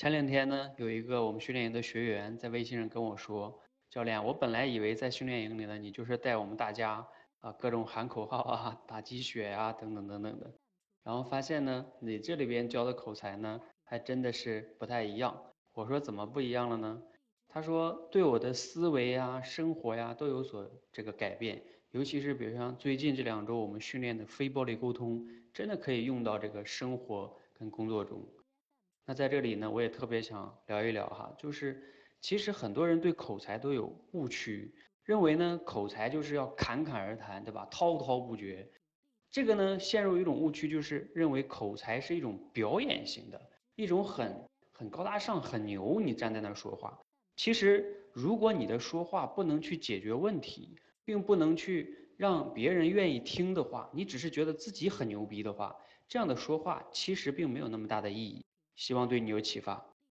前两天呢，有一个我们训练营的学员在微信上跟我说：“教练，我本来以为在训练营里呢，你就是带我们大家啊各种喊口号啊、打鸡血啊等等等等的，然后发现呢，你这里边教的口才呢，还真的是不太一样。”我说：“怎么不一样了呢？”他说：“对我的思维呀、生活呀都有所这个改变，尤其是比如像最近这两周我们训练的非暴力沟通，真的可以用到这个生活跟工作中。”那在这里呢，我也特别想聊一聊哈，就是其实很多人对口才都有误区，认为呢口才就是要侃侃而谈，对吧？滔滔不绝。这个呢陷入一种误区，就是认为口才是一种表演型的，一种很很高大上、很牛，你站在那儿说话。其实，如果你的说话不能去解决问题，并不能去让别人愿意听的话，你只是觉得自己很牛逼的话，这样的说话其实并没有那么大的意义。希望对你有启发。